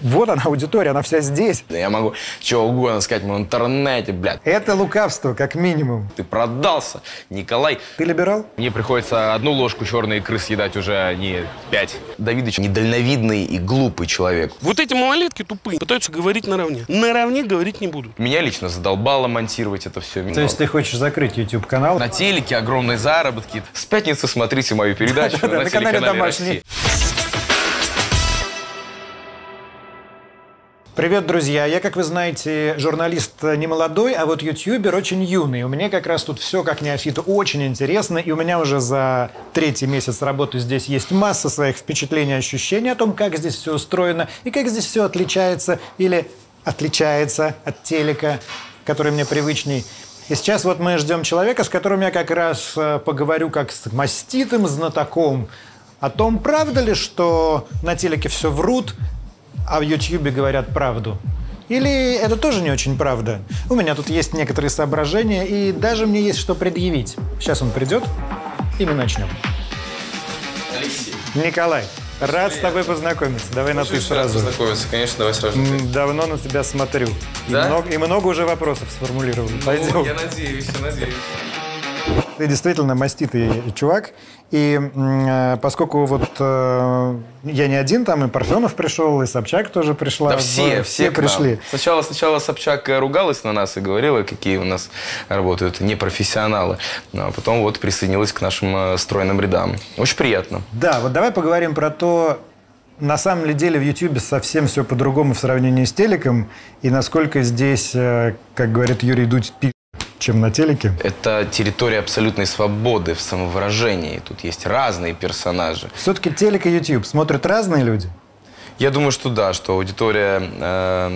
Вот она, аудитория, она вся здесь. Да я могу чего угодно сказать в интернете, блядь. Это лукавство, как минимум. Ты продался, Николай. Ты либерал? Мне приходится одну ложку черной икры съедать уже, а не пять. Давидыч недальновидный и глупый человек. Вот эти малолетки тупые, пытаются говорить наравне. Наравне говорить не будут. Меня лично задолбало монтировать это все. То есть ты хочешь закрыть YouTube-канал? На телеке огромные заработки. С пятницы смотрите мою передачу Да, на на канале телеканале «Домашний». Привет, друзья! Я, как вы знаете, журналист не молодой, а вот ютубер очень юный. У меня как раз тут все как неофиту очень интересно, и у меня уже за третий месяц работы здесь есть масса своих впечатлений, ощущений о том, как здесь все устроено и как здесь все отличается или отличается от телека, который мне привычней. И сейчас вот мы ждем человека, с которым я как раз э, поговорю как с маститым знатоком о том, правда ли, что на телеке все врут, а в Ютьюбе говорят правду. Или это тоже не очень правда? У меня тут есть некоторые соображения, и даже мне есть что предъявить. Сейчас он придет, и мы начнем. Алексей. Николай, рад с тобой познакомиться. Давай на ты сразу. Познакомиться, конечно, давай сразу. ты. Давно на тебя смотрю. И, Да? много, и много уже вопросов сформулировал. Пойдем. Я надеюсь, я надеюсь. Ты действительно маститый чувак. И э, поскольку вот э, я не один, там и Парфенов пришел, и Собчак тоже пришла. Да все, в- все, нам. пришли. Сначала, сначала Собчак ругалась на нас и говорила, какие у нас работают непрофессионалы. Ну, а потом вот присоединилась к нашим э, стройным рядам. Очень приятно. Да, вот давай поговорим про то, на самом ли деле в Ютьюбе совсем все по-другому в сравнении с телеком, и насколько здесь, э, как говорит Юрий Дудь, пи***, чем на телеке. Это территория абсолютной свободы в самовыражении. Тут есть разные персонажи. Все-таки телек и YouTube смотрят разные люди. Я думаю, что да, что аудитория э,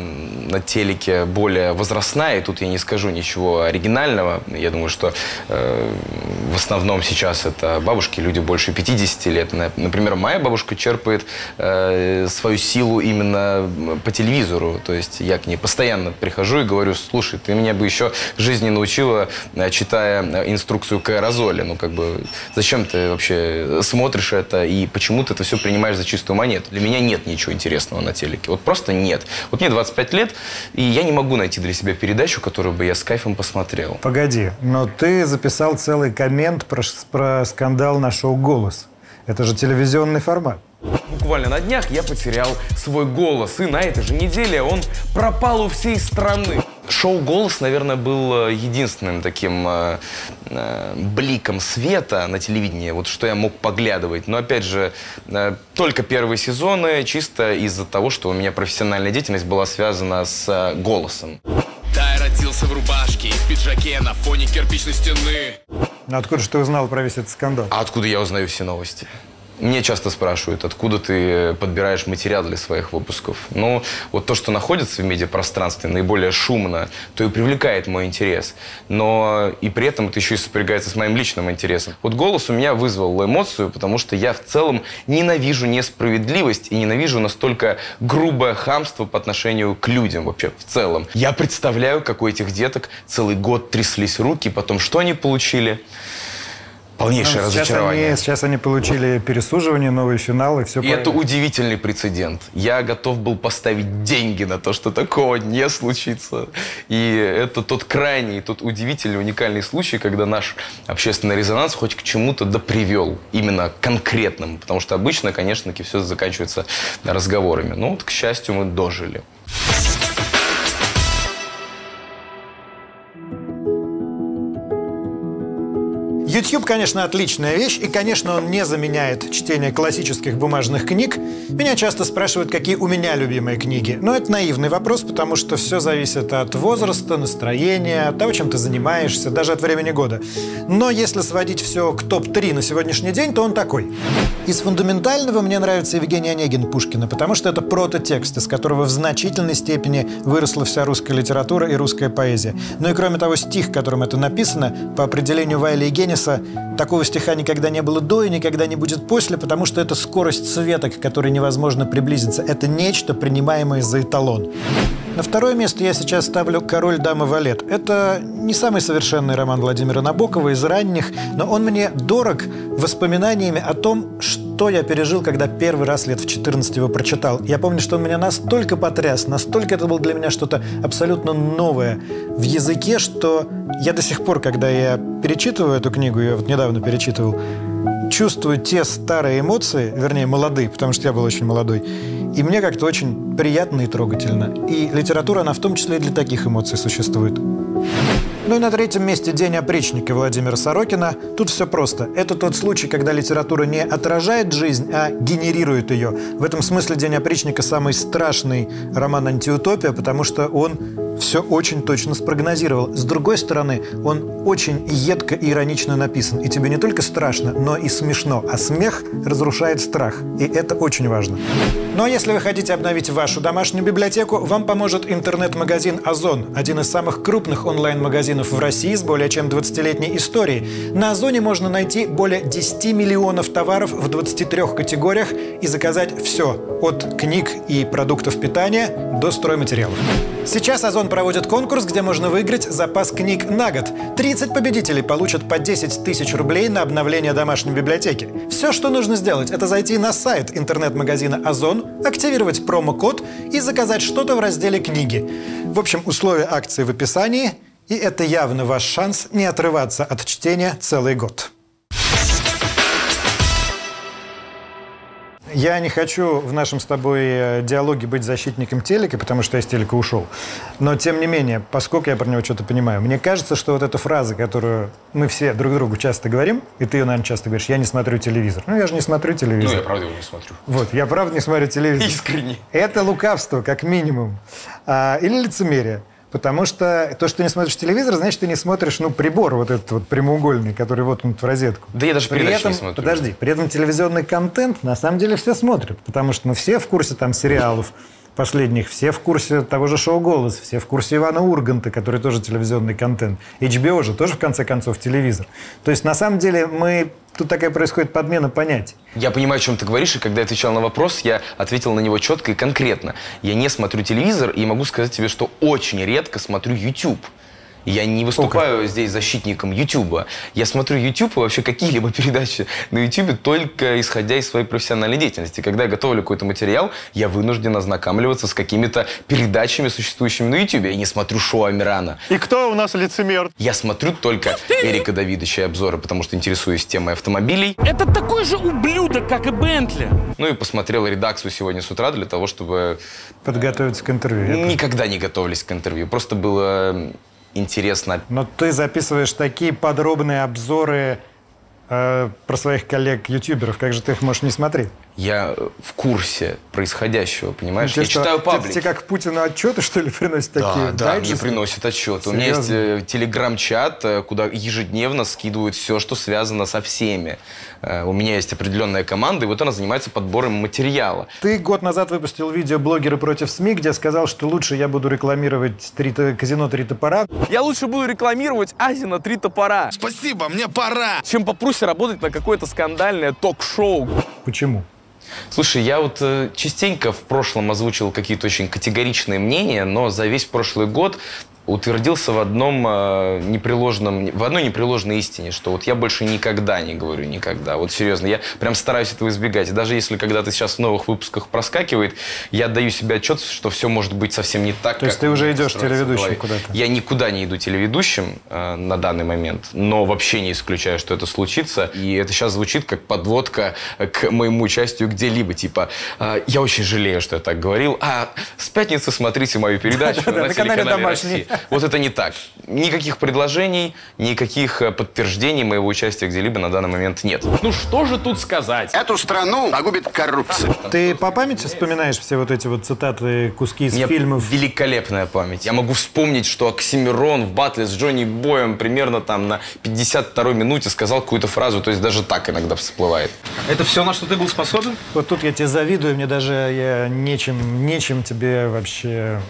на телеке более возрастная, и тут я не скажу ничего оригинального. Я думаю, что э, в основном сейчас это бабушки, люди больше 50 лет. На- Например, моя бабушка черпает э, свою силу именно по телевизору. То есть я к ней постоянно прихожу и говорю, слушай, ты меня бы еще жизни научила, э, читая э, инструкцию к аэрозоле. Ну, как бы, зачем ты вообще смотришь это и почему ты это все принимаешь за чистую монету? Для меня нет ничего интересного на телеке. Вот просто нет. Вот мне 25 лет, и я не могу найти для себя передачу, которую бы я с кайфом посмотрел. Погоди, но ты записал целый коммент про, про скандал на шоу «Голос». Это же телевизионный формат. Буквально на днях я потерял свой голос, и на этой же неделе он пропал у всей страны. Шоу «Голос», наверное, был э, единственным таким э, э, бликом света на телевидении, вот что я мог поглядывать. Но, опять же, э, только первые сезоны, чисто из-за того, что у меня профессиональная деятельность была связана с э, голосом. Тай родился в рубашке и в пиджаке на фоне кирпичной стены. Ну, Откуда же ты узнал про весь этот скандал? А откуда я узнаю все новости? Мне часто спрашивают, откуда ты подбираешь материал для своих выпусков. Ну, вот то, что находится в медиапространстве наиболее шумно, то и привлекает мой интерес. Но и при этом это еще и сопрягается с моим личным интересом. Вот голос у меня вызвал эмоцию, потому что я в целом ненавижу несправедливость и ненавижу настолько грубое хамство по отношению к людям вообще в целом. Я представляю, как у этих деток целый год тряслись руки, потом что они получили? Полнейшее Ну, сейчас, разочарование. они, сейчас они получили пересуживание, новый финал, и все И это удивительный прецедент. Я готов был поставить деньги на то, что такого не случится. И это тот крайний, тот удивительный, уникальный случай, когда наш общественный резонанс хоть к чему-то да привел. Именно к конкретному. Потому что обычно, конечно, все заканчивается разговорами. Но вот, к счастью, мы дожили. YouTube, конечно, отличная вещь, и, конечно, он не заменяет чтение классических бумажных книг. Меня часто спрашивают, какие у меня любимые книги. Но это наивный вопрос, потому что все зависит от возраста, настроения, от того, чем ты занимаешься, даже от времени года. Но если сводить все к топ-3 на сегодняшний день, то он такой. Из фундаментального мне нравится Евгений Онегин Пушкина, потому что это прототекст, из которого в значительной степени выросла вся русская литература и русская поэзия. Ну и кроме того, стих, которым это написано, по определению Вайля и Генниса, такого стиха никогда не было до и никогда не будет после, потому что это скорость света, к которой невозможно приблизиться. Это нечто, принимаемое за эталон. На второе место я сейчас ставлю «Король, дама, валет». Это не самый совершенный роман Владимира Набокова из ранних, но он мне дорог воспоминаниями о том, что что я пережил, когда первый раз лет в 14 его прочитал. Я помню, что он меня настолько потряс, настолько это было для меня что-то абсолютно новое в языке, что я до сих пор, когда я перечитываю эту книгу, я вот недавно перечитывал, чувствую те старые эмоции, вернее, молодые, потому что я был очень молодой, и мне как-то очень приятно и трогательно. И литература, она в том числе и для таких эмоций существует. Ну и на третьем месте «День опричника» Владимира Сорокина. Тут все просто. Это тот случай, когда литература не отражает жизнь, а генерирует ее. В этом смысле «День опричника» самый страшный роман «Антиутопия», потому что он все очень точно спрогнозировал. С другой стороны, он очень едко и иронично написан. И тебе не только страшно, но и смешно. А смех разрушает страх. И это очень важно. А если вы хотите обновить вашу домашнюю библиотеку, вам поможет интернет-магазин «Озон», один из самых крупных онлайн-магазинов в России с более чем 20-летней историей. На «Озоне» можно найти более 10 миллионов товаров в 23 категориях и заказать все – от книг и продуктов питания до стройматериалов. Сейчас «Озон» проводит конкурс, где можно выиграть запас книг на год. 30 победителей получат по 10 тысяч рублей на обновление домашней библиотеки. Все, что нужно сделать, это зайти на сайт интернет-магазина «Озон», активировать промокод и заказать что-то в разделе «Книги». В общем, условия акции в описании, и это явно ваш шанс не отрываться от чтения целый год. Я не хочу в нашем с тобой э, диалоге быть защитником телека, потому что я с телека ушел. Но, тем не менее, поскольку я про него что-то понимаю, мне кажется, что вот эта фраза, которую мы все друг другу часто говорим, и ты ее, наверное, часто говоришь, я не смотрю телевизор. Ну, я же не смотрю телевизор. Ну, я правда его не смотрю. Вот, я правда не смотрю телевизор. Искренне. Это лукавство, как минимум. А, или лицемерие. Потому что то, что ты не смотришь телевизор, значит, ты не смотришь, ну, прибор вот этот вот прямоугольный, который воткнут в розетку. Да я даже при этом, не смотрю. Подожди, при этом телевизионный контент на самом деле все смотрят, потому что мы все в курсе там сериалов последних, все в курсе того же шоу «Голос», все в курсе Ивана Урганта, который тоже телевизионный контент. HBO же тоже, в конце концов, телевизор. То есть, на самом деле, мы... Тут такая происходит подмена понятий. Я понимаю, о чем ты говоришь, и когда я отвечал на вопрос, я ответил на него четко и конкретно. Я не смотрю телевизор, и могу сказать тебе, что очень редко смотрю YouTube. Я не выступаю здесь защитником Ютуба. Я смотрю YouTube и вообще какие-либо передачи на Ютубе только исходя из своей профессиональной деятельности. Когда я готовлю какой-то материал, я вынужден ознакомливаться с какими-то передачами, существующими на Ютубе. Я не смотрю шоу Амирана. И кто у нас лицемер? Я смотрю только Эрика Давидовича и обзоры, потому что интересуюсь темой автомобилей. Это такой же ублюдок, как и Бентли. Ну и посмотрел редакцию сегодня с утра для того, чтобы Подготовиться к интервью. Никогда не готовились к интервью. Просто было интересно. Но ты записываешь такие подробные обзоры э, про своих коллег-ютуберов. Как же ты их можешь не смотреть? Я э, в курсе происходящего, понимаешь? Тебе Я что, читаю паблики. Тебе как Путину отчеты, что ли, приносят такие? Да, да, мне дайджесты? приносят отчет. У меня есть Серьезно? э, телеграм-чат, э, куда ежедневно скидывают все, что связано со всеми. Э, У меня есть определенная команда, и вот она занимается подбором материала. Ты год назад выпустил видео «Блогеры против СМИ», где сказал, что лучше я буду рекламировать три, казино «Три топора». Я лучше буду рекламировать Азина три топора, Спасибо, мне пора. чем попрусь работать на какое-то скандальное ток-шоу. Почему? Слушай, я вот э, частенько в прошлом озвучил какие-то очень категоричные мнения, но за весь прошлый год утвердился в одном э, непреложном, в одной непреложной истине, что вот я больше никогда не говорю никогда. Вот серьезно, я прям стараюсь этого избегать. И даже если когда-то сейчас в новых выпусках проскакивает, я отдаю себе отчет, что все может быть совсем не так. То есть ты уже идешь телеведущим куда-то? Я никуда не иду телеведущим э, на данный момент, но вообще не исключаю, что это случится. И это сейчас звучит как подводка к моему участию где-либо. Типа, э, я очень жалею, что я так говорил. А с пятницы смотрите мою передачу на на канале телеканале «Домашний». «Россия». Вот это не так. Никаких предложений, никаких э, подтверждений моего участия где-либо на данный момент нет. Ну что же тут сказать? Эту страну погубит коррупция. Ты по памяти вспоминаешь все вот эти вот цитаты, куски из фильмов? великолепная память. Я могу вспомнить, что Оксимирон в батле с Джонни Боем примерно там на 52-й минуте сказал какую-то фразу, то есть даже так иногда всплывает. Это все, на что ты был способен? Вот тут я тебе завидую, мне даже я нечем, нечем тебе вообще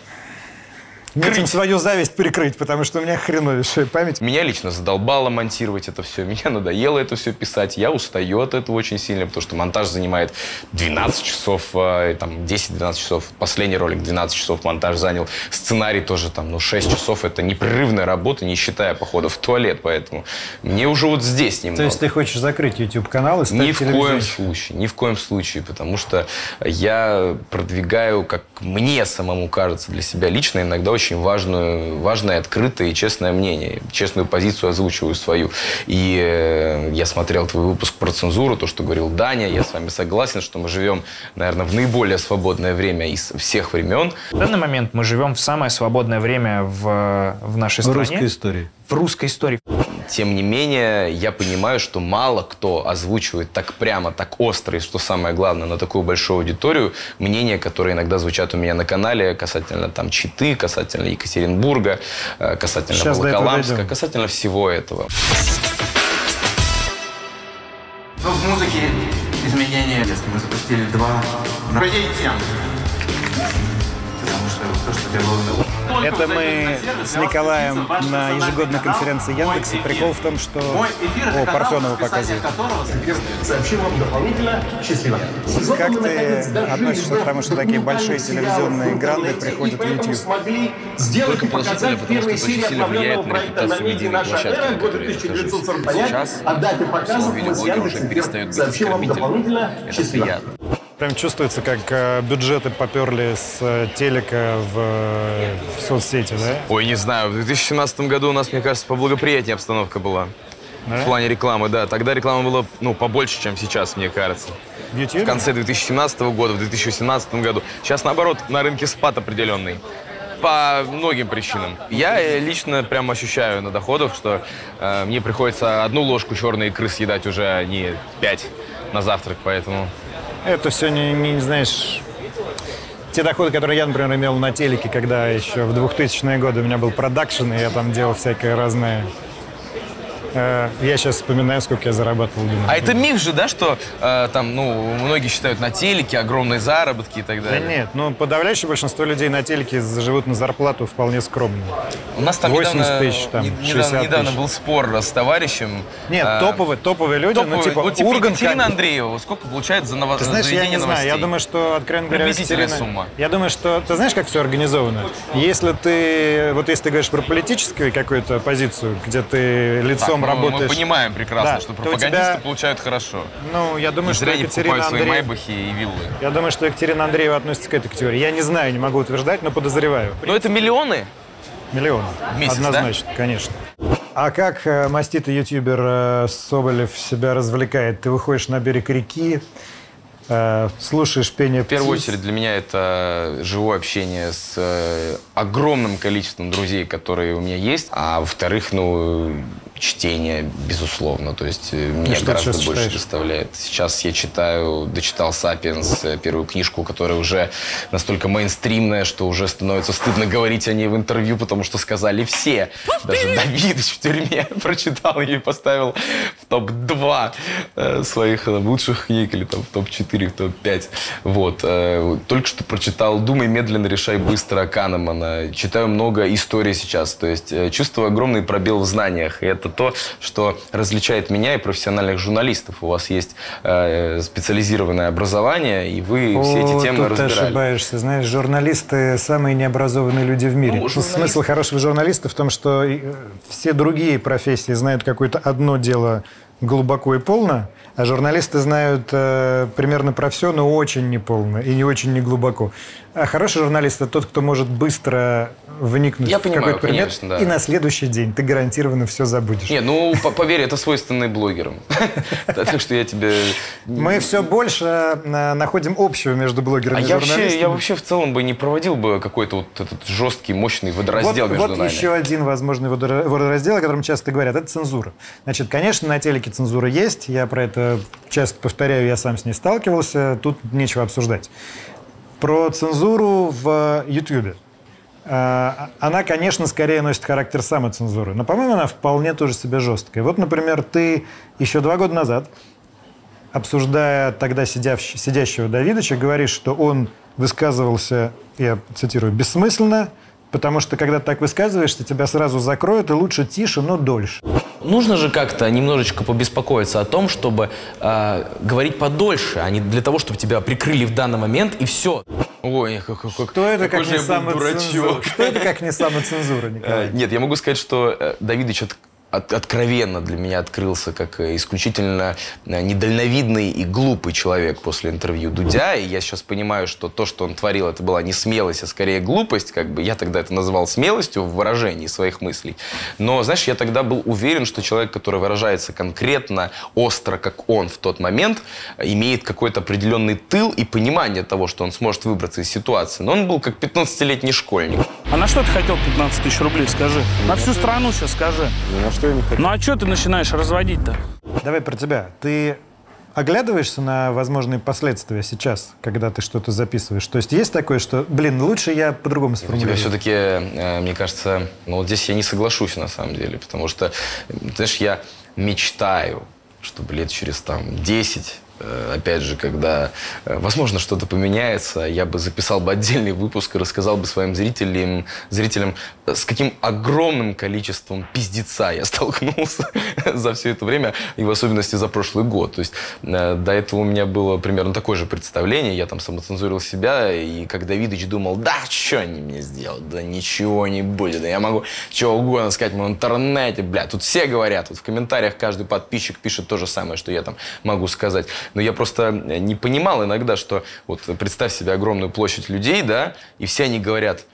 Мне очень свою зависть прикрыть, потому что у меня хреновейшая память. Меня лично задолбало монтировать это все, меня надоело это все писать, я устаю от этого очень сильно, потому что монтаж занимает 12 часов, э, там 10-12 часов, последний ролик 12 часов монтаж занял, сценарий тоже там, ну 6 часов, это непрерывная работа, не считая похода в туалет, поэтому мне уже вот здесь немного. То есть ты хочешь закрыть YouTube-канал и стать Ни в коем случае, ни в коем случае, потому что я продвигаю, как мне самому кажется, для себя лично. Иногда очень важную, важное, открытое и честное мнение, честную позицию озвучиваю свою. И э, я смотрел твой выпуск про цензуру, то, что говорил Даня, я с вами согласен, что мы живем, наверное, в наиболее свободное время из всех времен. В данный момент мы живем в самое свободное время в, в нашей В стране. русской истории. В русской истории. Тем не менее, я понимаю, что мало кто озвучивает так прямо, так остро, и что самое главное, на такую большую аудиторию, мнения, которые иногда звучат у меня на канале касательно там Читы, касательно Екатеринбурга, э, касательно Сейчас Волоколамска, касательно всего этого. Ну, в музыке изменения, если мы запустили два... Пройдите Потому что то, что делаю... Это мы с Николаем на ежегодной конференции Яндекса. Прикол в том, что... О, Парфенова показывают. Сообщим вам дополнительно. Счастливо. Как ты относишься к тому, что такие большие телевизионные гранды приходят в YouTube? Только положительно, потому что очень сильно влияет на репутацию «Намедни медийной площадки, эра», на которой я 1940. нахожусь. Сейчас показов слово «видеоблогер» уже перестает быть оскорбительным. Это приятно. Прям чувствуется, как э, бюджеты поперли с э, телека в, э, в соцсети, да? Ой, не знаю, в 2017 году у нас, мне кажется, поблагоприятнее обстановка была. В плане рекламы, да. Тогда реклама была, ну, побольше, чем сейчас, мне кажется. В YouTube? В конце 2017 года, в 2018 году. Сейчас, наоборот, на рынке спад определенный. По многим причинам. Я лично прям ощущаю на доходах, что э, мне приходится одну ложку черной икры съедать уже, а не пять на завтрак, поэтому... Это все не, не знаешь... Те доходы, которые я, например, имел на телеке, когда еще в 2000-е годы у меня был продакшн, и я там делал всякое разное. Э, Я сейчас вспоминаю, сколько я зарабатывал. думаю, А это миф же, да, что э, там, ну, многие считают на телеке огромные заработки и так Да далее? нет, ну подавляющее большинство людей на телеке живут на зарплату вполне скромную. У нас там 80 недавно, тысяч, там, не- 60 недавно, недавно тысяч. был спор с товарищем. Нет, э, топовые, топовые люди, топовый, ну типа вот типа Ургант. Екатерина Андреева, сколько получает за, ново... Ты знаешь, я не знаю. Я новостей? думаю, что, откровенно говоря, Екатерина- сумма. Я думаю, что... Ты знаешь, как все организовано? Если ты... Вот если ты говоришь про политическую какую-то позицию, где ты лицом ну, работаешь... Мы понимаем прекрасно, Да, что пропагандисты тебя- получают хорошо. Ну, я думаю, Не что Екатерина Андреева... майбахи и виллы. Я думаю, что Екатерина Андреева относится к этой категории. Я не знаю, не могу утверждать, но подозреваю. Но это миллионы. Миллион. В месяц, Однозначно, конечно. А как э, маститый ютубер э, Соболев себя развлекает? Ты выходишь на берег реки, э, слушаешь пение В первую птиц. очередь для меня это живое общение с огромным количеством друзей, которые у меня есть. А во-вторых, ну, чтение, безусловно. То есть э, меня что гораздо больше читаешь? доставляет. Сейчас я читаю, дочитал «Сапиенс», э, первую книжку, которая уже настолько мейнстримная, что уже становится стыдно говорить о ней в интервью, потому что сказали все. Даже Давидыч в тюрьме прочитал ее и поставил в топ-2 э, своих лучших книг, или там в топ-4, в топ-5. Вот. Только что прочитал «Думай медленно, решай быстро» Канемана. Читаю много историй сейчас. То есть э, чувствую огромный пробел в знаниях. И это то, что различает меня и профессиональных журналистов. У вас есть э, специализированное образование, и вы все О, эти темы тут ты разбирали. ошибаешься. Знаешь, журналисты самые необразованные люди в мире. Ну, Ну, журналист- Смысл хорошего журналиста в том, что э, все другие профессии знают какое-то одно дело глубоко и полно, а журналисты знают э, примерно про все, но очень неполно и не очень неглубоко. А хороший журналист – это тот, кто может быстро вникнуть Я в понимаю, какой-то предмет, конечно, да. и на следующий день ты гарантированно все забудешь. Не, ну, по- поверь, это свойственно и блогерам. Так что я тебе... Мы все больше э, находим общего между блогерами А и журналистами. я вообще в целом бы не проводил бы какой-то вот этот жесткий, мощный водораздел вот, между вот нами. еще один возможный водора- водораздел, о котором часто говорят, это цензура. Значит, конечно, на телеке цензура есть, я про это часто повторяю, я сам с ней сталкивался, тут нечего обсуждать. Про цензуру в Ютьюбе. А, Она, конечно, скорее носит характер самоцензуры, но, по-моему, она вполне тоже себе жесткая. Вот, например, ты еще два года назад, обсуждая тогда сидящ- сидящего Давидыча, говоришь, что он высказывался, я цитирую, бессмысленно, Потому что, когда ты так высказываешься, тебя сразу закроют, и лучше тише, но дольше. Нужно же как-то немножечко побеспокоиться о том, чтобы э, говорить подольше, а не для того, чтобы тебя прикрыли в данный момент и все. Ой, как, как, Кто это, какой как же не самоцензура? Что это, как не самоцензура, Э, Николай? Нет, я могу сказать, что э, Давидыч от- от- откровенно для меня открылся как э, исключительно э, недальновидный и глупый человек после интервью Дудя. И я сейчас понимаю, что то, что он творил, это была не смелость, а скорее глупость. Как бы я тогда это называл смелостью в выражении своих мыслей. Но, знаешь, я тогда был уверен, что человек, который выражается конкретно, остро, как он в тот момент, имеет какой-то определенный тыл и понимание того, что он сможет выбраться из ситуации. Но он был как 15-летний школьник. А на что ты хотел 15 тысяч рублей, скажи? На всю страну сейчас скажи. На что я не хотел. Ну а что ты начинаешь разводить-то? Давай про тебя. Ты оглядываешься на возможные последствия сейчас, когда ты что-то записываешь? То есть есть такое, что, блин, лучше я по-другому У тебя сформулирую? все-таки, э, мне кажется, ну вот здесь я не соглашусь на самом деле, потому что, знаешь, я мечтаю, чтобы лет через там 10 э, опять же, когда, э, возможно, что-то поменяется, я бы записал бы отдельный выпуск и рассказал бы своим зрителям, зрителям э, с каким огромным количеством пиздеца я столкнулся за все это время, и в особенности за прошлый год. То есть э, до этого у меня было примерно такое же представление, я там самоцензурил себя, и как Давидыч думал, да, что они мне сделают, да ничего не будет, да я могу чего угодно сказать в интернете, бля, тут все говорят, тут в комментариях каждый подписчик пишет то же самое, что я там могу сказать. Но я просто не понимал иногда, что вот представь себе огромную площадь людей, да, и все они говорят,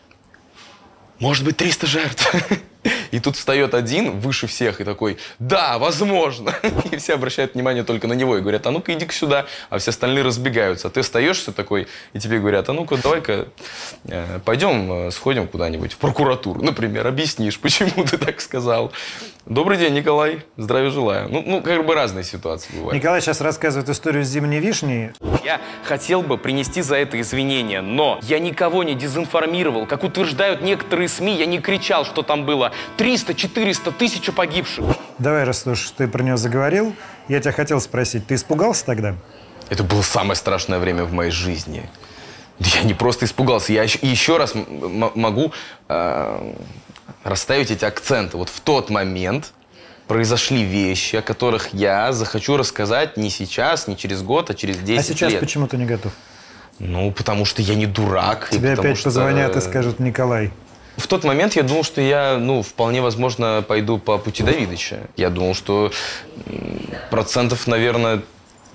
может быть, 300 жертв. И тут встает один выше всех и такой, да, возможно. И все обращают внимание только на него и говорят, а ну-ка иди-ка сюда. А все остальные разбегаются. А ты остаешься такой, и тебе говорят, а ну-ка давай-ка э, пойдем э, сходим куда-нибудь в прокуратуру, например, объяснишь, почему ты так сказал. Добрый день, Николай, здравия желаю. Ну, ну как бы разные ситуации бывают. Николай сейчас рассказывает историю с зимней вишней. Я хотел бы принести за это извинения, но я никого не дезинформировал. Как утверждают некоторые СМИ, я не кричал, что там было 300, 400, тысяча погибших. Давай, раз уж ты про нее заговорил, я тебя хотел спросить, ты испугался тогда? Это было самое страшное время в моей жизни. Я не просто испугался, я еще, еще раз могу э, расставить эти акценты. Вот в тот момент произошли вещи, о которых я захочу рассказать не сейчас, не через год, а через 10 а сейчас лет. почему ты не готов? Ну, потому что я не дурак. Тебе опять что- позвонят и скажут, Николай, В тот момент я думал, что я, ну, вполне возможно, пойду по пути Давидыча. Я думал, что процентов, наверное,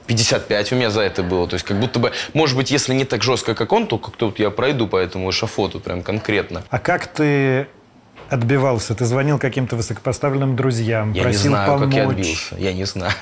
55 у меня за это было. То есть как будто бы, может быть, если не так жестко, как он, то как-то вот я пройду по этому эшафоту прям конкретно. а как ты отбивался? Ты звонил каким-то высокопоставленным друзьям, Я не просил знаю, помочь. как я отбился. Я не знаю.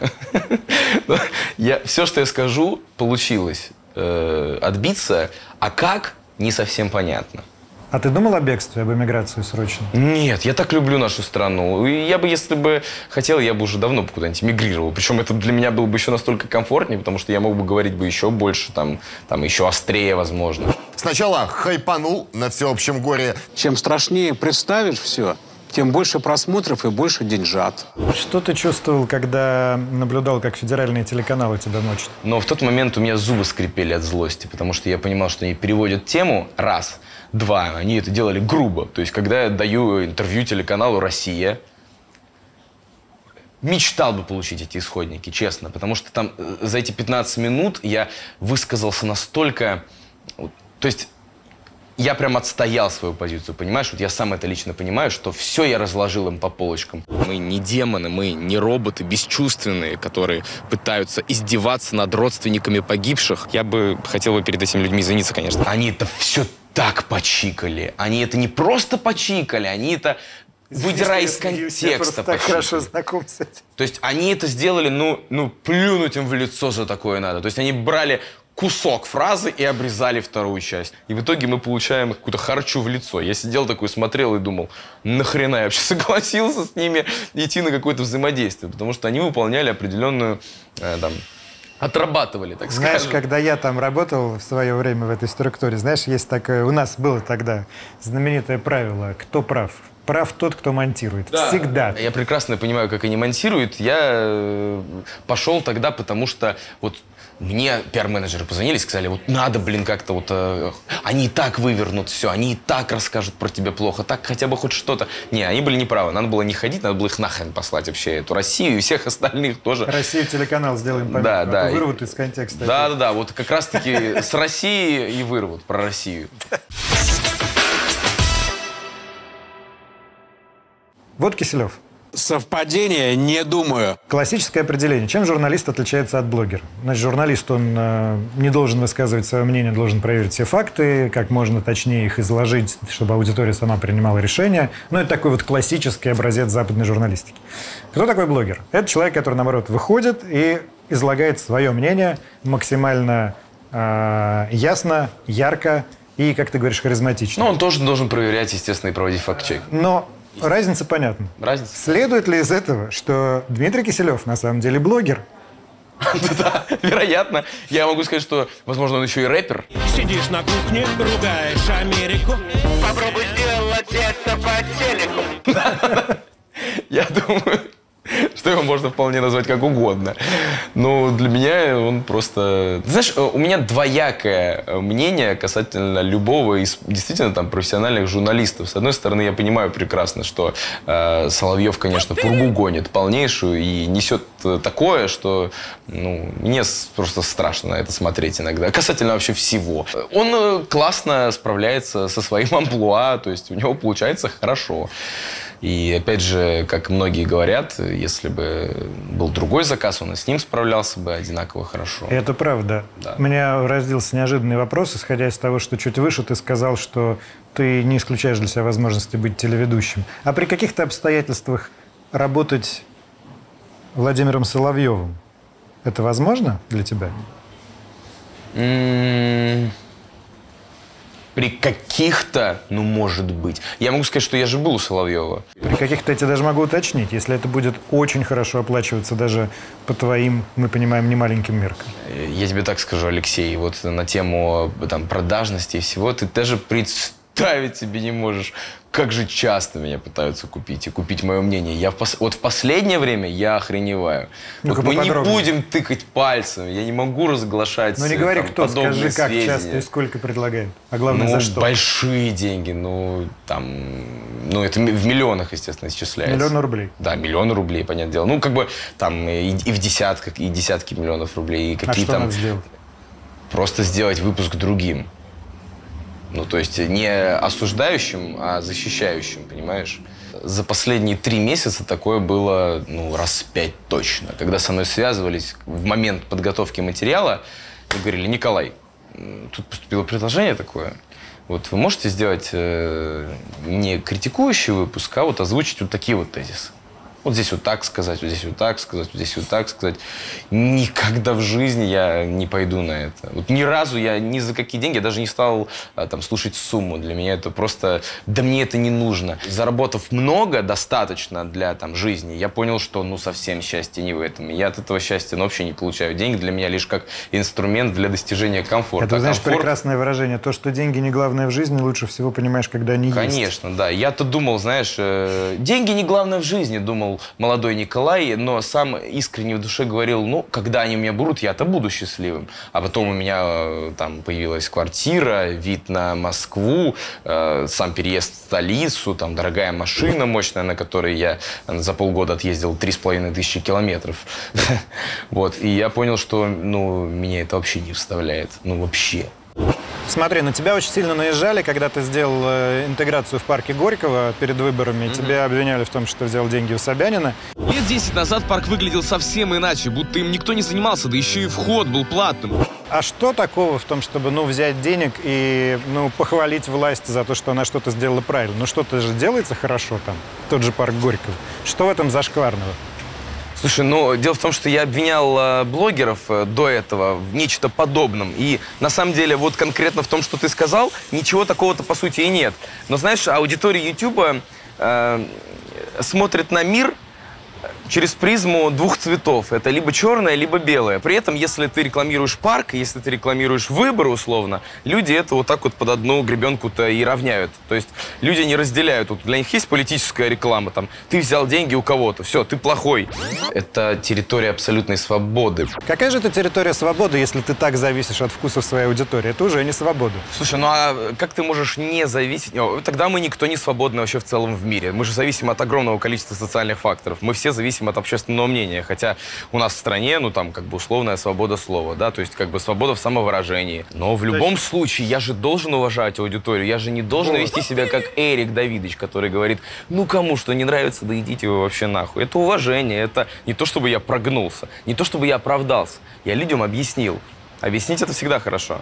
Я, все, что я скажу, получилось э, отбиться. А как, не совсем понятно. А ты думал о бегстве, об эмиграции срочно? Нет, я так люблю нашу страну. И я бы, если бы хотел, я бы уже давно куда-нибудь мигрировал. Причем это для меня было бы еще настолько комфортнее, потому что я мог бы говорить бы еще больше, там, там еще острее, возможно. Сначала хайпанул на всеобщем горе. Чем страшнее представишь все, тем больше просмотров и больше деньжат. Что ты чувствовал, когда наблюдал, как федеральные телеканалы тебя мочат? Но в тот момент у меня зубы скрипели от злости, потому что я понимал, что они переводят тему раз, два, они это делали грубо. То есть, когда я даю интервью телеканалу «Россия», мечтал бы получить эти исходники, честно, потому что там э, за эти 15 минут я высказался настолько... То есть я прям отстоял свою позицию, понимаешь? Вот я сам это лично понимаю, что все я разложил им по полочкам. Мы не демоны, мы не роботы бесчувственные, которые пытаются издеваться над родственниками погибших. Я бы хотел бы перед этими людьми извиниться, конечно. Они это все так почикали. Они это не просто почикали, они это выдирая из Я Я контекста так почикали. хорошо знаком с этим. То есть они это сделали, ну, ну, плюнуть им в лицо за такое надо. То есть они брали кусок фразы и обрезали вторую часть. И в итоге мы получаем какую-то харчу в лицо. Я сидел такой, смотрел и думал, нахрена я вообще согласился с ними идти на какое-то взаимодействие. Потому что они выполняли определенную, э, там, отрабатывали, так Знаешь, скажем. когда я там работал в свое время в этой структуре, знаешь, есть такое, у нас было тогда знаменитое правило, кто прав. Прав тот, кто монтирует. Всегда. Я прекрасно понимаю, как они монтируют. Я э, пошел тогда, потому что вот мне пиар-менеджеры позвонили и сказали, вот надо, блин, как-то вот... э, они и так вывернут все, они и так расскажут про тебя плохо, так хотя бы хоть что-то. Не, они были неправы. Надо было не ходить, надо было их нахрен послать вообще, эту Россию и всех остальных тоже. Россию телеканал сделаем пометку, Да, а да. вырвут из контекста. Да, да, да, вот как раз-таки с России и вырвут про Россию. Вот Киселев. Совпадение, не думаю. Классическое определение. Чем журналист отличается от блогера? Значит, журналист, он э, не должен высказывать свое мнение, должен проверить все факты, как можно точнее их изложить, чтобы аудитория сама принимала решения. Ну, это такой вот классический образец западной журналистики. Кто такой блогер? Это человек, который, наоборот, выходит и излагает свое мнение максимально э, ясно, ярко и, как ты говоришь, харизматично. Ну, он тоже должен проверять, естественно, и проводить факт-чек. Но разница понятна. Разница? Следует ли из этого, что Дмитрий Киселев на самом деле блогер? Да, вероятно. Я могу сказать, что, возможно, он еще и рэпер. Сидишь на кухне, ругаешь Америку. Попробуй сделать это по телеку. Я думаю, что его можно вполне назвать как угодно. Но для меня он просто... Знаешь, у меня двоякое мнение касательно любого из действительно там профессиональных журналистов. С одной стороны, я понимаю прекрасно, что э, Соловьев, конечно, пургу гонит полнейшую и несет э, такое, что ну, мне просто страшно на это смотреть иногда. Касательно вообще всего. Он э, классно справляется со своим амплуа, то есть у него получается хорошо. И опять же, как многие говорят, если бы был другой заказ, он и с ним справлялся бы одинаково хорошо. Это правда. Да. У меня родился неожиданный вопрос, исходя из того, что чуть выше ты сказал, что ты не исключаешь для себя возможности быть телеведущим. А при каких-то обстоятельствах работать Владимиром Соловьевым, это возможно для тебя? При каких-то, ну, может быть. Я могу сказать, что я же был у Соловьева. При каких-то я тебе даже могу уточнить, если это будет очень хорошо оплачиваться даже по твоим, мы понимаем, немаленьким меркам. Э, Я тебе так скажу, Алексей, вот на тему э, там, продажности и всего, ты даже представить себе не можешь, как же часто меня пытаются купить и купить мое мнение. Я в пос- Вот в последнее время я охреневаю. Ну-ка вот мы не будем тыкать пальцем, я не могу разглашать Ну не э, говори там, кто, скажи, как сведения. часто и сколько предлагают. А главное, ну, за что? большие деньги, ну, там, ну, это в миллионах, естественно, исчисляется. Миллионы рублей. Да, миллионы рублей, понятное дело. Ну, как бы там и, и в десятках, и десятки миллионов рублей, и А какие что там... надо сделать? Просто сделать выпуск другим. Ну, то есть не осуждающим, а защищающим, понимаешь? За последние три месяца такое было, ну, раз пять точно. Когда со мной связывались в момент подготовки материала и говорили, Николай, тут поступило предложение такое. Вот вы можете сделать э, не критикующий выпуск, а вот озвучить вот такие вот тезисы. Вот здесь вот так сказать, вот здесь вот так сказать, вот здесь вот так сказать. Никогда в жизни я не пойду на это. Вот ни разу я ни за какие деньги, я даже не стал а, там слушать сумму. Для меня это просто, да мне это не нужно. Заработав много, достаточно для там жизни, я понял, что ну совсем счастье не в этом. Я от этого счастья ну, вообще не получаю. Деньги для меня лишь как инструмент для достижения комфорта. Это, А знаешь, комфорт- прекрасное выражение. То, что деньги не главное в жизни, лучше всего понимаешь, когда они есть. Конечно, да. Я-то думал, знаешь, э, деньги не главное в жизни, думал молодой Николай, но сам искренне в душе говорил, ну, когда они меня будут, я-то буду счастливым. А потом у меня э, там появилась квартира, вид на Москву, э, сам переезд в столицу, там дорогая машина мощная, на которой я э, за полгода отъездил три с половиной тысячи километров. Вот. И я понял, что, ну, меня это вообще не вставляет. Ну, вообще. Смотри, на тебя очень сильно наезжали, когда ты сделал э, интеграцию в парке Горького перед выборами. Тебя обвиняли в том, что взял деньги у Собянина. Лет 10 назад парк выглядел совсем иначе, будто им никто не занимался, да еще и вход был платным. А что такого в том, чтобы, ну, взять денег и, ну, похвалить власть за то, что она что-то сделала правильно? Ну, что-то же делается хорошо там, тот же парк Горького. Что в этом зашкварного? Слушай, ну, дело в том, что я обвинял э, блогеров э, до этого в нечто подобном. И на самом деле, вот конкретно в том, что ты сказал, ничего такого-то по сути и нет. Но знаешь, аудитория Ютуба э, смотрит на мир через призму двух цветов. Это либо черное, либо белое. При этом, если ты рекламируешь парк, если ты рекламируешь выборы условно, люди это вот так вот под одну гребенку-то и равняют. То есть люди не разделяют. Вот для них есть политическая реклама, там, ты взял деньги у кого-то, все, ты плохой. Это территория абсолютной свободы. Какая же это территория свободы, если ты так зависишь от вкусов своей аудитории? Это уже не свобода. Слушай, ну а как ты можешь не зависеть? О, Тогда мы никто не свободны вообще в целом в мире. Мы же зависим от огромного количества социальных факторов. Мы все зависим от общественного мнения. Хотя у нас в стране, ну там, как бы условная свобода слова, да, то есть как бы свобода в самовыражении. Но в любом случае я же должен уважать аудиторию. Я же не должен вести себя как Эрик Давидович, который говорит, ну кому что не нравится, да идите вы вообще нахуй. Это уважение, это не то, чтобы я прогнулся, не то, чтобы я оправдался. Я людям объяснил. Объяснить это всегда хорошо.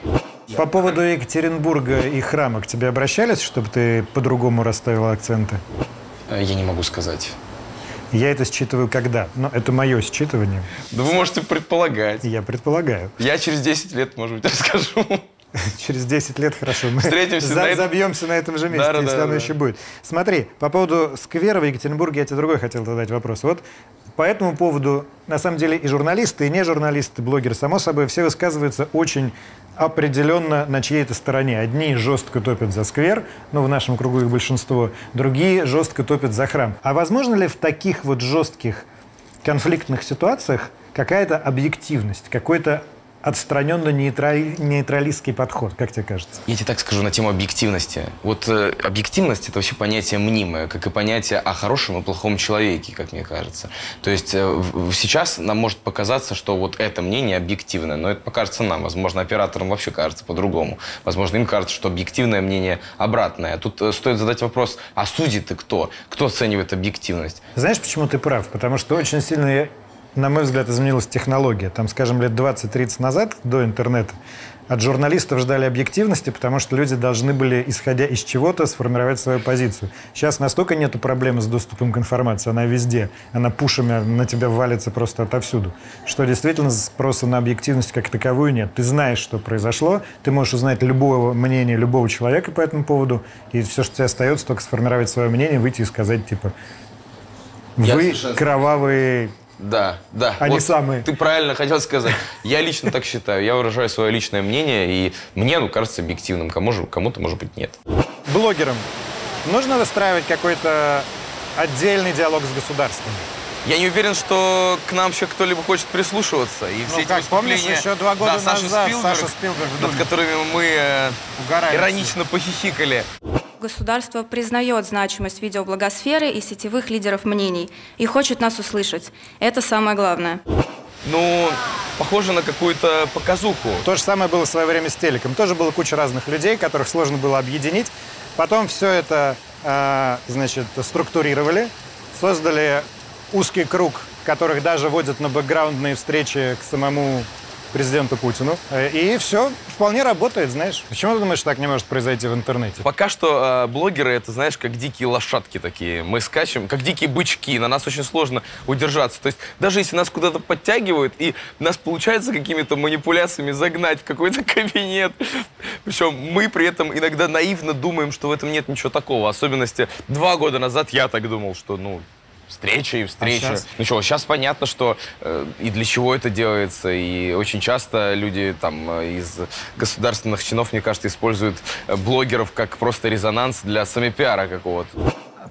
По поводу Екатеринбурга и храма к тебе обращались, чтобы ты по-другому расставил акценты? Э, Я не могу сказать. Я это считываю когда? Но это мое считывание. Да вы можете предполагать. Я предполагаю. Я через 10 лет, может быть, расскажу. Через 10 лет, хорошо, мы Встретимся за- на этом- забьемся на этом же месте, Да-да-да, если оно да. еще будет. Смотри, по поводу сквера в Екатеринбурге я тебе другой хотел задать вопрос. Вот по этому поводу, на самом деле, и журналисты, и не журналисты, блогеры, само собой, все высказываются очень определенно на чьей-то стороне. Одни жестко топят за сквер, ну, в нашем кругу их большинство, другие жестко топят за храм. А возможно ли в таких вот жестких конфликтных ситуациях какая-то объективность, какой-то отстраненно нейтрали- нейтралистский подход, как тебе кажется? Я тебе так скажу на тему объективности. Вот э, объективность это вообще понятие мнимое, как и понятие о хорошем и плохом человеке, как мне кажется. То есть э, в- сейчас нам может показаться, что вот это мнение объективное, но это покажется нам. Возможно, операторам вообще кажется по-другому. Возможно, им кажется, что объективное мнение обратное. Тут э, стоит задать вопрос, а судьи ты кто? Кто оценивает объективность? Знаешь, почему ты прав? Потому что очень сильно, на мой взгляд, изменилась технология. Там, скажем, лет 20-30 назад, до интернета, от журналистов ждали объективности, потому что люди должны были, исходя из чего-то, сформировать свою позицию. Сейчас настолько нету проблемы с доступом к информации, она везде, она пушами на тебя валится просто отовсюду, что действительно спроса на объективность как таковую нет. Ты знаешь, что произошло, ты можешь узнать любое мнение любого человека по этому поводу, и все, что тебе остается, только сформировать свое мнение, выйти и сказать, типа, вы кровавые Да, да. Они Вот самые. Ты правильно хотел сказать. Я лично так считаю. Я выражаю свое личное мнение, и мне, ну, кажется объективным. Кому же, кому-то, может быть, нет. блогерам. Нужно выстраивать какой-то отдельный диалог с государством. Я не уверен, что к нам вообще кто-либо хочет прислушиваться. И все Ну, эти как, помнишь, еще два года да, Саша назад Спилберг, Саша Спилберг над которыми мы э, иронично похихикали. Государство признает значимость видеоблогосферы и сетевых лидеров мнений и хочет нас услышать. Это самое главное. Ну, похоже на какую-то показуху. То же самое было в свое время с телеком. Тоже было куча разных людей, которых сложно было объединить. Потом все это, э, значит, структурировали, создали узкий круг, которых даже водят на бэкграундные встречи к самому президенту Путину. Э, И все вполне работает, знаешь. Почему ты думаешь, так не может произойти в интернете? Пока что э, блогеры это, знаешь, как дикие лошадки такие. Мы скачем, как дикие бычки. На нас очень сложно удержаться. То есть даже если нас куда-то подтягивают, и нас получается какими-то манипуляциями загнать в какой-то кабинет, причем мы при этом иногда наивно думаем, что в этом нет ничего такого. В особенности два года назад я так думал, что, ну, встреча и встреча. щас? Ну что, сейчас понятно, что э, и для чего это делается, и очень часто люди там э, из государственных чинов, мне кажется, используют э, блогеров как просто резонанс для самопиара какого-то.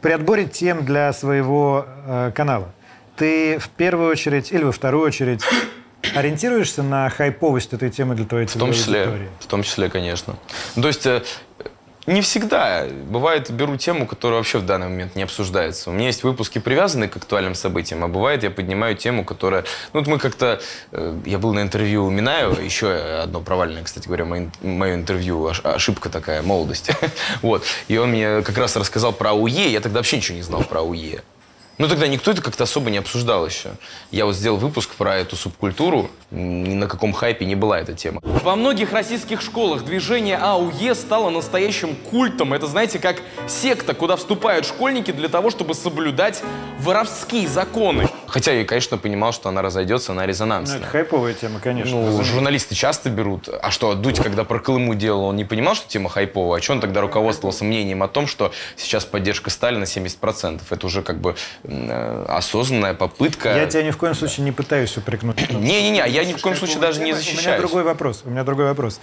При отборе тем для своего э, канала ты в первую очередь или во вторую очередь ориентируешься на хайповость этой темы для твоей В том числе, аудитории? в том числе, конечно. Ну, То есть э, не всегда. Бывает, беру тему, которая вообще в данный момент не обсуждается. У меня есть выпуски, привязанные к актуальным событиям, а бывает, я поднимаю тему, которая... Ну, вот мы как-то... э, Я был на интервью у Минаева, еще одно провальное, кстати говоря, мое, интервью, ош- ошибка такая, молодости. Вот. И он мне как раз рассказал про АУЕ, я тогда вообще ничего не знал про АУЕ. Ну, тогда никто это как-то особо не обсуждал еще. Я вот сделал выпуск про эту субкультуру, ни на каком хайпе не была эта тема. Во многих российских школах движение АУЕ стало настоящим культом. Это, знаете, как секта, куда вступают школьники для того, чтобы соблюдать воровские законы. Хотя я, конечно, понимал, что она разойдется на Ну, резонансная. это хайповая тема, конечно. Ну, разумеется. журналисты часто берут. А что, Дудь, когда про Колыму делал, он не понимал, что тема хайповая? А что он тогда руководствовался мнением о том, что сейчас поддержка Сталина 70%? Это уже как бы э, осознанная попытка... Я тебя ни в коем случае не пытаюсь упрекнуть. Не-не-не, а я ни в коем случае даже не У меня защищаюсь. другой вопрос. У меня другой вопрос.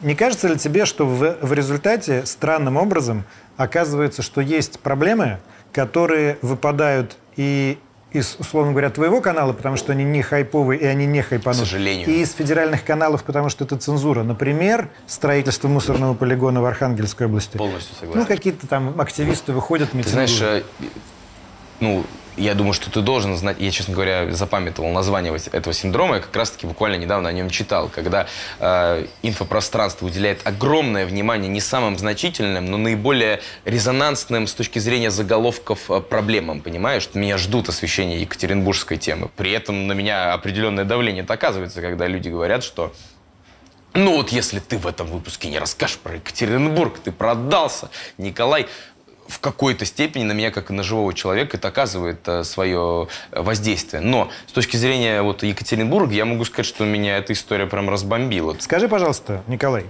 Не кажется ли тебе, что в, в результате странным образом оказывается, что есть проблемы, которые выпадают и из, условно говоря, твоего канала, потому что они не хайповые и они не хайпанут. К сожалению. И из федеральных каналов, потому что это цензура. Например, строительство мусорного полигона в Архангельской области. Полностью согласен. Ну, какие-то там активисты выходят, Ты митингуют. знаешь, э, ну, я думаю, что ты должен знать, я, честно говоря, запамятовал название этого синдрома, я как раз-таки буквально недавно о нем читал, когда э, инфопространство уделяет огромное внимание не самым значительным, но наиболее резонансным с точки зрения заголовков э, проблемам, понимаешь? Меня ждут освещения екатеринбургской темы. При этом на меня определенное давление оказывается, когда люди говорят, что ну вот если ты в этом выпуске не расскажешь про Екатеринбург, ты продался, Николай, в какой-то степени на меня, как на живого человека, это оказывает э, свое воздействие. Но с точки зрения вот Екатеринбурга, я могу сказать, что меня эта история прям разбомбила. Скажи, пожалуйста, Николай,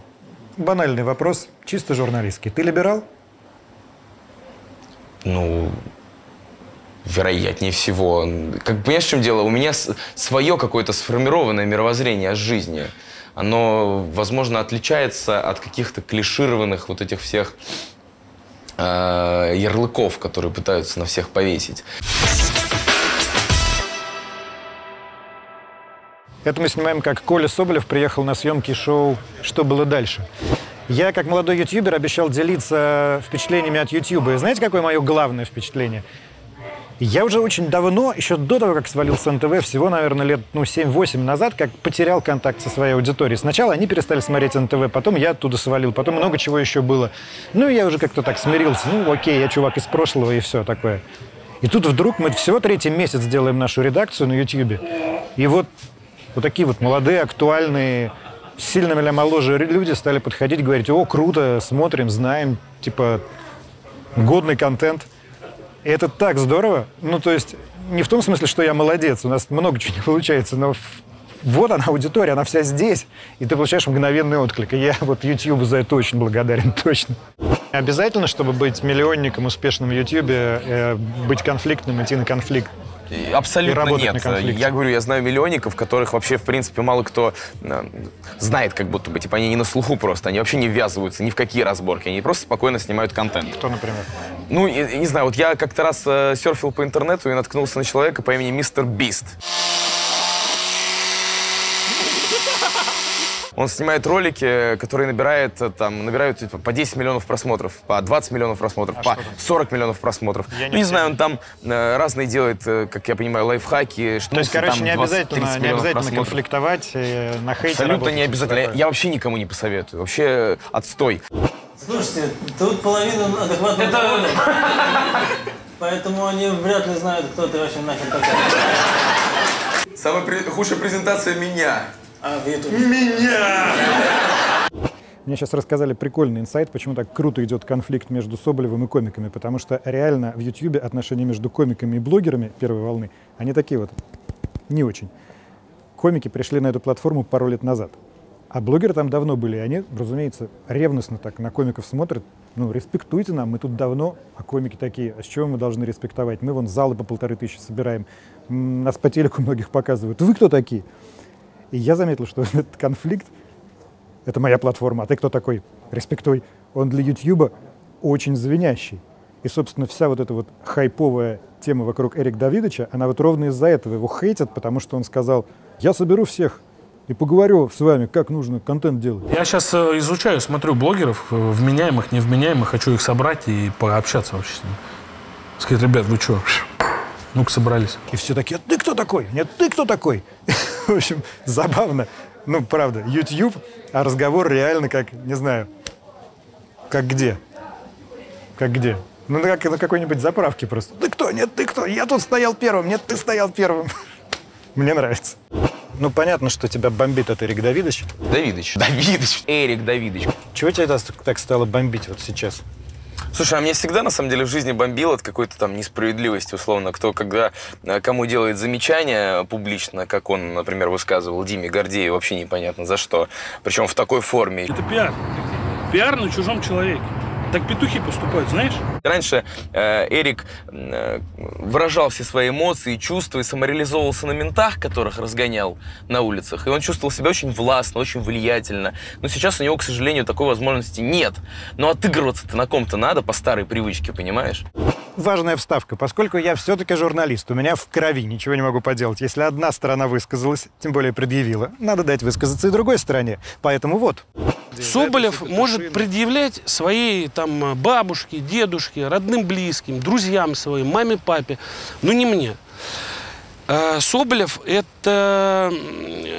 банальный вопрос, чисто журналистский. Ты либерал? Ну, вероятнее всего. Как понимаешь, в чем дело? У меня свое какое-то сформированное мировоззрение о жизни. Оно, возможно, отличается от каких-то клишированных вот этих всех э, ярлыков, которые пытаются на всех повесить. Это мы снимаем, как Коля Соболев приехал на съемки шоу «Что было дальше?». Я, как молодой ютубер, обещал делиться впечатлениями от ютуба. И знаете, какое мое главное впечатление? Я уже очень давно, еще до того, как свалил с НТВ, всего, наверное, лет ну, 7-8 назад, как потерял контакт со своей аудиторией. Сначала они перестали смотреть НТВ, потом я оттуда свалил, потом много чего еще было. Ну, я уже как-то так смирился. Ну, окей, я чувак из прошлого и все такое. И тут вдруг мы всего третий месяц делаем нашу редакцию на Ютьюбе. И вот, вот такие вот молодые, актуальные, сильно меня моложе люди стали подходить говорить, о, круто, смотрим, знаем, типа, годный контент. И это так здорово. Ну, то есть, не в том смысле, что я молодец, у нас много чего не получается, но вот она, аудитория, она вся здесь, и ты получаешь мгновенный отклик. И я вот YouTube за это очень благодарен, точно. Обязательно, чтобы быть миллионником успешным в YouTube, э, быть конфликтным, идти на конфликт. И И Абсолютно на нет. Я говорю, я знаю миллионников, которых вообще, в принципе, мало кто э, знает, как будто бы. Типа они не на слуху просто, они вообще не ввязываются ни в какие разборки, они просто спокойно снимают контент. Кто, например? Ну, и- и не знаю, вот я как-то раз э, серфил по интернету и наткнулся на человека по имени Мистер Бист. Он снимает ролики, которые набирает, э, там, набирают типа, по 10 миллионов просмотров, по 20 миллионов просмотров, по 40 миллионов просмотров. Я не ну, не знаю, он там э, разные делает, э, как я понимаю, лайфхаки. То есть, короче, не обязательно, не обязательно конфликтовать. конфликтовать, э, на хейте Абсолютно работать не обязательно. всё Я вообще никому не посоветую. Вообще э, отстой. Слушайте, тут половина адекватных Это... Поэтому они вряд ли знают, кто ты вообще нахер такой. Самая худшая презентация меня. А, в YouTube. Меня! Мне сейчас рассказали прикольный инсайт, почему так круто идет конфликт между Соболевым и комиками. Потому что реально в Ютьюбе отношения между комиками и блогерами первой волны, они такие вот не очень. Комики пришли на эту платформу пару лет назад. А блогеры там давно были, и они, разумеется, ревностно так на комиков смотрят. Ну, респектуйте нам, мы тут давно, а комики такие, а с чего мы должны респектовать? Мы вон залы по полторы тысячи собираем, нас по телеку многих показывают. Вы кто такие? И я заметил, что этот конфликт это моя платформа, а ты кто такой? Респектуй. Он для Ютьюба очень звенящий. И, собственно, вся вот эта вот хайповая тема вокруг Эрик Давидовича, она вот ровно из-за этого его хейтят, потому что он сказал, я соберу всех и поговорю с вами, как нужно контент делать. Я сейчас изучаю, смотрю блогеров, э, вменяемых, невменяемых, хочу их собрать и пообщаться вообще с ними. Сказать, ребят, вы что? Ну-ка собрались. И все такие, ты кто такой? Нет, ты кто такой? В общем, забавно. Ну, правда, YouTube, а разговор реально как, не знаю, как где? Как где? Ну, как на какой-нибудь заправке просто. Ты кто? Нет, ты кто? Я тут стоял первым. Нет, ты стоял первым. Мне нравится. Ну, понятно, что тебя бомбит от Эрик Давидович. Давидыч. Давидыч. Эрик Давидыч. Чего тебя это так стало бомбить вот сейчас? Слушай, а мне всегда, на самом деле, в жизни бомбило от какой-то там несправедливости, условно. Кто, когда э, кому делает замечание публично, как он, например, высказывал Диме Гордееву, вообще непонятно за что. Причем в такой форме. Это пиар. Пиар на чужом человеке. Так петухи поступают, знаешь? Раньше э, Эрик э, выражал все свои эмоции, чувства и самореализовывался на ментах, которых разгонял на улицах. И он чувствовал себя очень властно, очень влиятельно. Но сейчас у него, к сожалению, такой возможности нет. Но отыгрываться-то на ком-то надо по старой привычке, понимаешь? Важная вставка. Поскольку я все-таки журналист, у меня в крови ничего не могу поделать. Если одна сторона высказалась, тем более предъявила, надо дать высказаться и другой стороне. Поэтому вот. Соболев может предъявлять своей там бабушке, дедушке, родным близким, друзьям своим, маме, папе, но не мне. А Соболев – это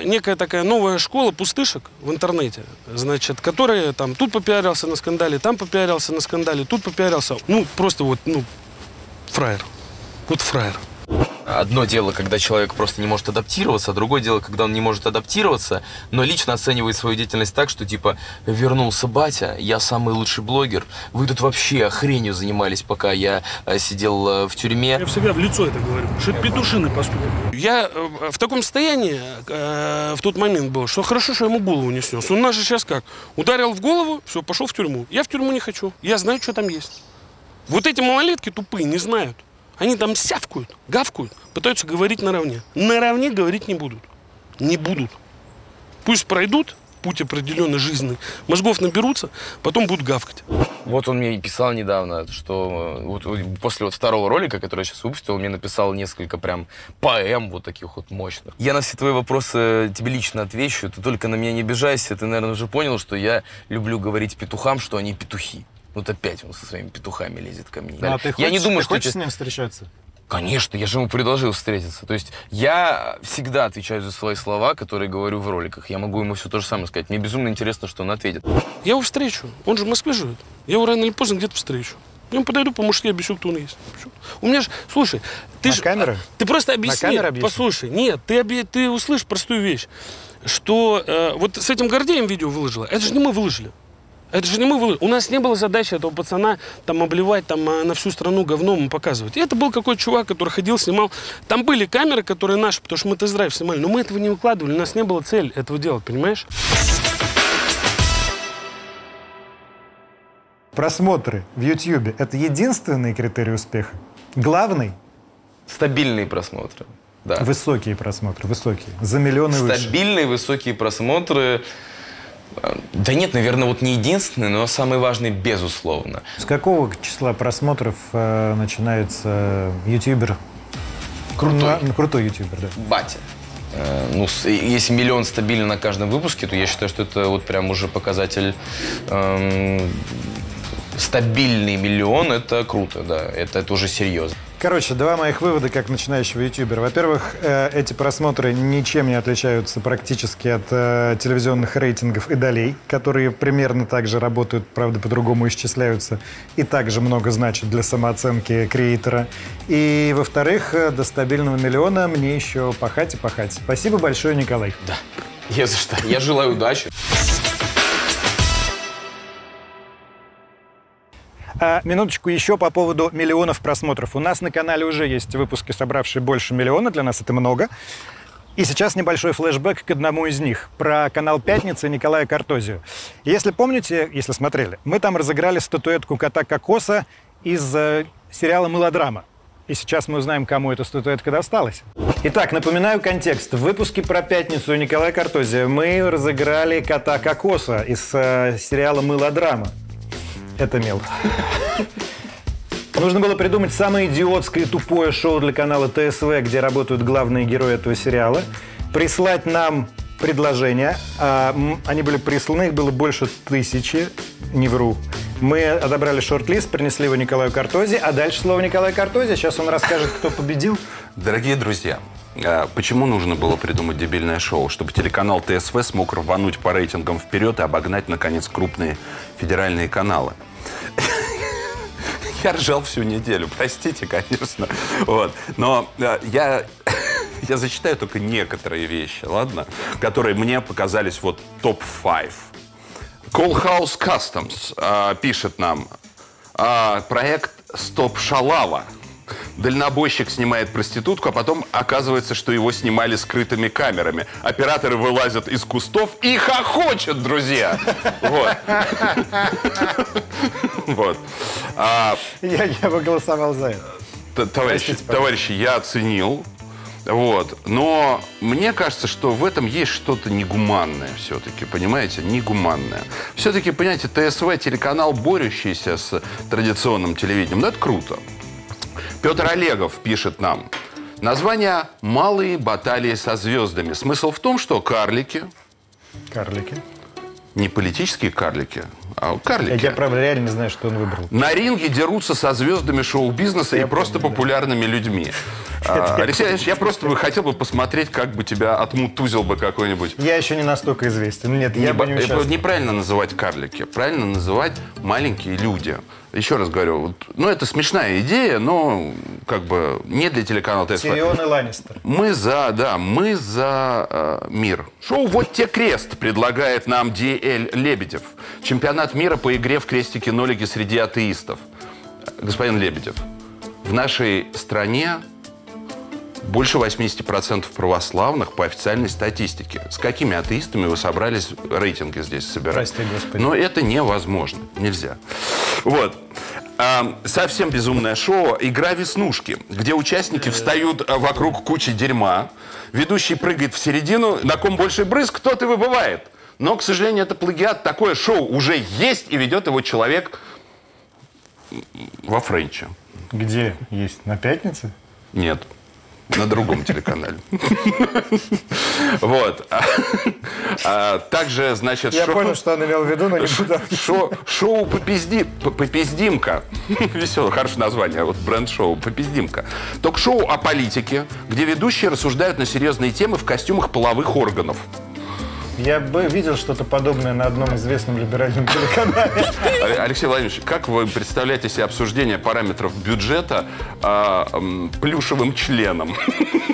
некая такая новая школа пустышек в интернете, значит, которые там тут попиарился на скандале, там попиарился на скандале, тут попиарился. Ну, просто вот, ну, фраер. Вот фраер. Одно дело, когда человек просто не может адаптироваться, а другое дело, когда он не может адаптироваться, но лично оценивает свою деятельность так, что типа вернулся батя, я самый лучший блогер, вы тут вообще хренью занимались, пока я э, сидел э, в тюрьме. Я всегда в лицо это говорю, что это петушиный поступок. Я э, в таком состоянии э, в тот момент был, что хорошо, что я ему голову не снес. Он нас же сейчас как? Ударил в голову, все, пошел в тюрьму. Я в тюрьму не хочу, я знаю, что там есть. Вот эти малолетки тупые не знают. Они там сявкают, гавкают, пытаются говорить наравне. Наравне говорить не будут. Не будут. Пусть пройдут путь определенный жизненный, мозгов наберутся, потом будут гавкать. Вот он мне и писал недавно, что э, вот, после вот второго ролика, который я сейчас выпустил, он мне написал несколько прям поэм вот таких вот мощных. Я на все твои вопросы тебе лично отвечу, ты только на меня не обижайся, ты, наверное, уже понял, что я люблю говорить петухам, что они петухи. Вот опять он со своими петухами лезет ко мне. Ну, а ты я хочешь, не думаю, ты что хочешь с ним встречаться? Конечно, я же ему предложил встретиться. То есть я всегда отвечаю за свои слова, которые говорю в роликах. Я могу ему все то же самое сказать. Мне безумно интересно, что он ответит. Я его встречу. Он же в Москве живет. Я его рано или поздно где-то встречу. Я ему подойду по-мужски, объясню, кто он есть. У меня же, слушай, ты На же... камеру? Ты просто объясни. камеру объясни? Послушай, нет, ты, объ- ты услышишь простую вещь, что э, вот с этим Гордеем видео выложила, это же не мы выложили. Это же не мы выложили. У нас не было задачи этого пацана там обливать там э, на всю страну говном и показывать. И это был какой-то чувак, который ходил, снимал. Там были камеры, которые наши, потому что мы тест-драйв снимали, но мы этого не выкладывали, у нас не было цели этого делать, понимаешь? Просмотры в YouTube – это единственный критерий успеха? Главный? Стабильные просмотры. Да. Высокие просмотры, высокие. За миллионы выше. Стабильные высокие просмотры. Э, Да нет, наверное, вот не единственный, но самый важный, безусловно. С какого числа просмотров э, начинается ютубер? Крутой. Ну, крутой ютубер, да. Батя. Э, Ну, с- если миллион стабильно на каждом выпуске, то я считаю, что это вот прям уже показатель эм, стабильный миллион. Это круто, да. Это, это уже серьезно. Короче, два моих вывода как начинающего ютубера. Во-первых, э, эти просмотры ничем не отличаются практически от э, телевизионных рейтингов и долей, которые примерно так же работают, правда, по-другому исчисляются и также много значат для самооценки креатора. И, во-вторых, э, до стабильного миллиона мне еще пахать и пахать. Спасибо большое, Николай. Да. Не за что. Я желаю удачи. А, минуточку еще по поводу миллионов просмотров. У нас на канале уже есть выпуски, собравшие больше миллиона. Для нас это много. И сейчас небольшой флешбэк к одному из них. Про канал «Пятница» Николая Картозию. Если помните, если смотрели, мы там разыграли статуэтку кота Кокоса из э, сериала «Мылодрама». И сейчас мы узнаем, кому эта статуэтка досталась. Итак, напоминаю контекст. В выпуске про пятницу Николая Картозия мы разыграли кота Кокоса из э, сериала «Мылодрама». Это мел. Нужно было придумать самое идиотское и тупое шоу для канала ТСВ, где работают главные герои этого сериала, прислать нам предложения. А, они были присланы, их было больше тысячи, не вру. Мы отобрали шорт-лист, принесли его Николаю Картозе, а дальше слово Николаю Картозе. Сейчас он расскажет, кто победил. Дорогие друзья, а, почему нужно было придумать дебильное шоу? Чтобы телеканал ТСВ смог рвануть по рейтингам вперед и обогнать, наконец, крупные федеральные каналы. Я ржал всю неделю, простите, конечно. Вот. Но э, я, я зачитаю только некоторые вещи, ладно? Которые мне показались вот топ-5. Call House Customs э, пишет нам. а, проект «Стоп Шалава». Дальнобойщик снимает проститутку, а потом оказывается, что его снимали скрытыми камерами. Операторы вылазят из кустов и хохочут, друзья. Вот. Вот. А, Я, бы голосовал за это. товарищи, товарищи, я оценил. Вот. Но мне кажется, что в этом есть что-то негуманное все-таки, понимаете? Негуманное. Все-таки, понимаете, ТСВ телеканал, борющийся с традиционным телевидением. Ну, это круто. Петр Олегов пишет нам. Название «Малые баталии со звездами». Смысл в том, что карлики, Карлики. не политические карлики, а Я, карлики, я, правда, реально не знаю, что он выбрал. на ринге дерутся со звездами шоу-бизнеса и просто популярными людьми. А, Алексей Алексеевич, я просто бы хотел бы посмотреть, как бы тебя отмутузил бы какой-нибудь. Я еще не настолько известен. Нет, я Не бы не неправильно называть карлики, правильно называть маленькие люди. Еще раз говорю, вот, ну это смешная идея, но как бы не для телеканала ТСВ. Тирион и Ланнистер. Мы за, да, мы за э, мир. Шоу «Вот те крест» предлагает нам DL Лебедев. Чемпионат мира по игре в крестики-нолики среди атеистов. Господин Лебедев, в нашей стране больше 80% православных по официальной статистике. С какими атеистами вы собрались рейтинги здесь собирать? Прости, Господи. Но это невозможно. Нельзя. Вот. А, совсем безумное шоу «Игра веснушки», где участники встают а, вокруг кучи дерьма, ведущий прыгает в середину, на ком больше брызг, тот и выбывает. Но, к сожалению, это плагиат. Такое шоу уже есть, и ведет его человек во Френче. Где есть? На пятнице? Нет. На другом телеканале. Вот. А, Также, значит, Я понял, что он имел в виду, но не буду. Шо- шоу «Попизди- П- «Попиздимка». Веселое, хорошее название. Вот бренд-шоу «Попиздимка». Ток-шоу о политике, где ведущие рассуждают на серьезные темы в костюмах половых органов. Я бы видел что-то подобное на одном известном либеральном телеканале. Алексей Владимирович, как вы представляете себе обсуждение параметров бюджета а, м, плюшевым членом?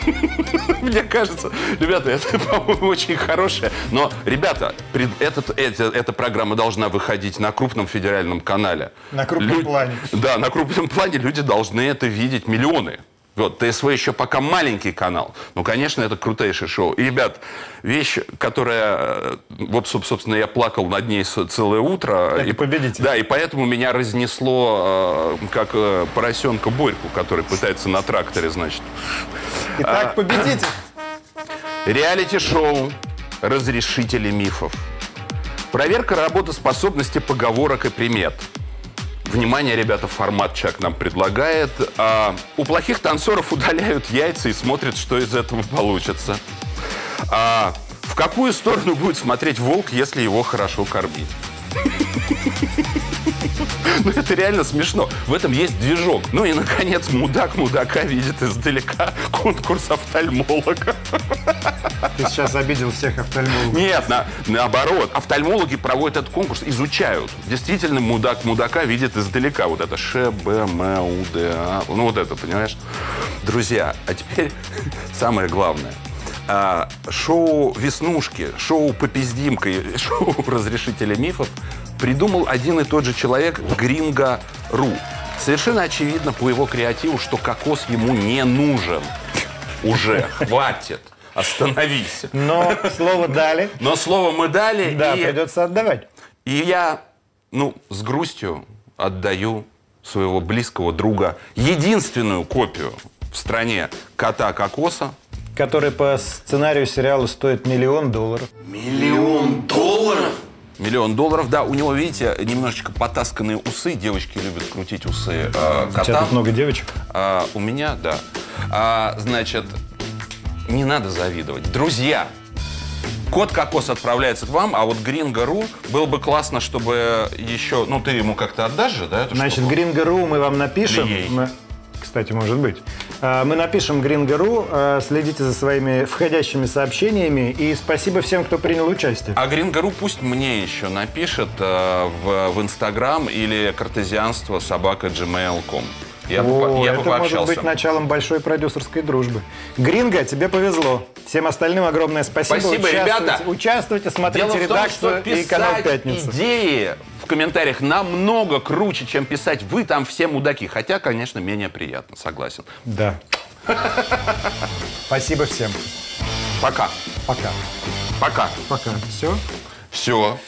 Мне кажется, ребята, это, по-моему, очень хорошее. Но, ребята, пред- этот, эти- эта программа должна выходить на крупном федеральном канале. На крупном Лю- плане. Да, на крупном плане люди должны это видеть миллионы. Вот, ТСВ еще пока маленький канал. Ну, конечно, это крутейшее шоу. И, ребят, вещь, которая... э, Вот, соб- собственно, я плакал над ней целое утро. Это и, «Победитель». Да, и поэтому меня разнесло, э, как э, поросенка Борьку, который пытается на тракторе, значит. Итак, победитель. Реалити-шоу «Разрешители мифов». Проверка работоспособности поговорок и примет. Внимание, ребята, формат Чак нам предлагает. А, у плохих танцоров удаляют яйца и смотрят, что из этого получится. А, в какую сторону будет смотреть волк, если его хорошо кормить? Ну, это реально смешно. В этом есть движок. Ну и, наконец, мудак мудака видит издалека конкурс офтальмолога. Ты сейчас обидел всех офтальмологов. Нет, на- наоборот. Офтальмологи проводят этот конкурс, изучают. Действительно, мудак мудака видит издалека. Вот это Ш, Б, М, У, Д, А. Ну, вот это, понимаешь? Друзья, а теперь самое главное. А, шоу «Веснушки», шоу «Попиздимка» и шоу «Разрешители мифов» придумал один и тот же человек Гринго.ру. Совершенно очевидно по его креативу, что кокос ему не нужен. Уже, хватит. Остановись. Но слово дали. Но слово мы дали, Да, и, придется отдавать. и я, ну, с грустью отдаю своего близкого друга единственную копию в стране кота Кокоса. Который по сценарию сериала стоит миллион долларов. Миллион долларов? Миллион долларов, да. У него, видите, немножечко потасканные усы. Девочки любят крутить усы э, У тебя тут много девочек. А, у меня, да. А, значит, не надо завидовать. Друзья, код кокос отправляется к вам, а вот Гринго.ру было бы классно, чтобы еще... Ну, ты ему как-то отдашь же, да? Значит? Гринго.ру мы вам напишем. Мы- Кстати, может быть. А, Мы напишем Гринго.ру, а, следите за своими входящими сообщениями и спасибо всем, кто принял участие. А Гринго.ру пусть мне еще напишет э, в, в Инстаграм или картезианство собака gmail.com. Я, бы, О, по- я бы это может пообщался. быть началом большой продюсерской дружбы. Гринго, тебе повезло. Всем остальным огромное спасибо. Спасибо, Участвуйте- ребята. Участвуйте, смотрите Дело том, редакцию что и канал «Пятница». идеи комментариях намного круче, чем писать «Вы там все мудаки». Хотя, конечно, менее приятно, согласен. Да. Спасибо всем. Пока. Пока. Пока. Пока. Все? Все.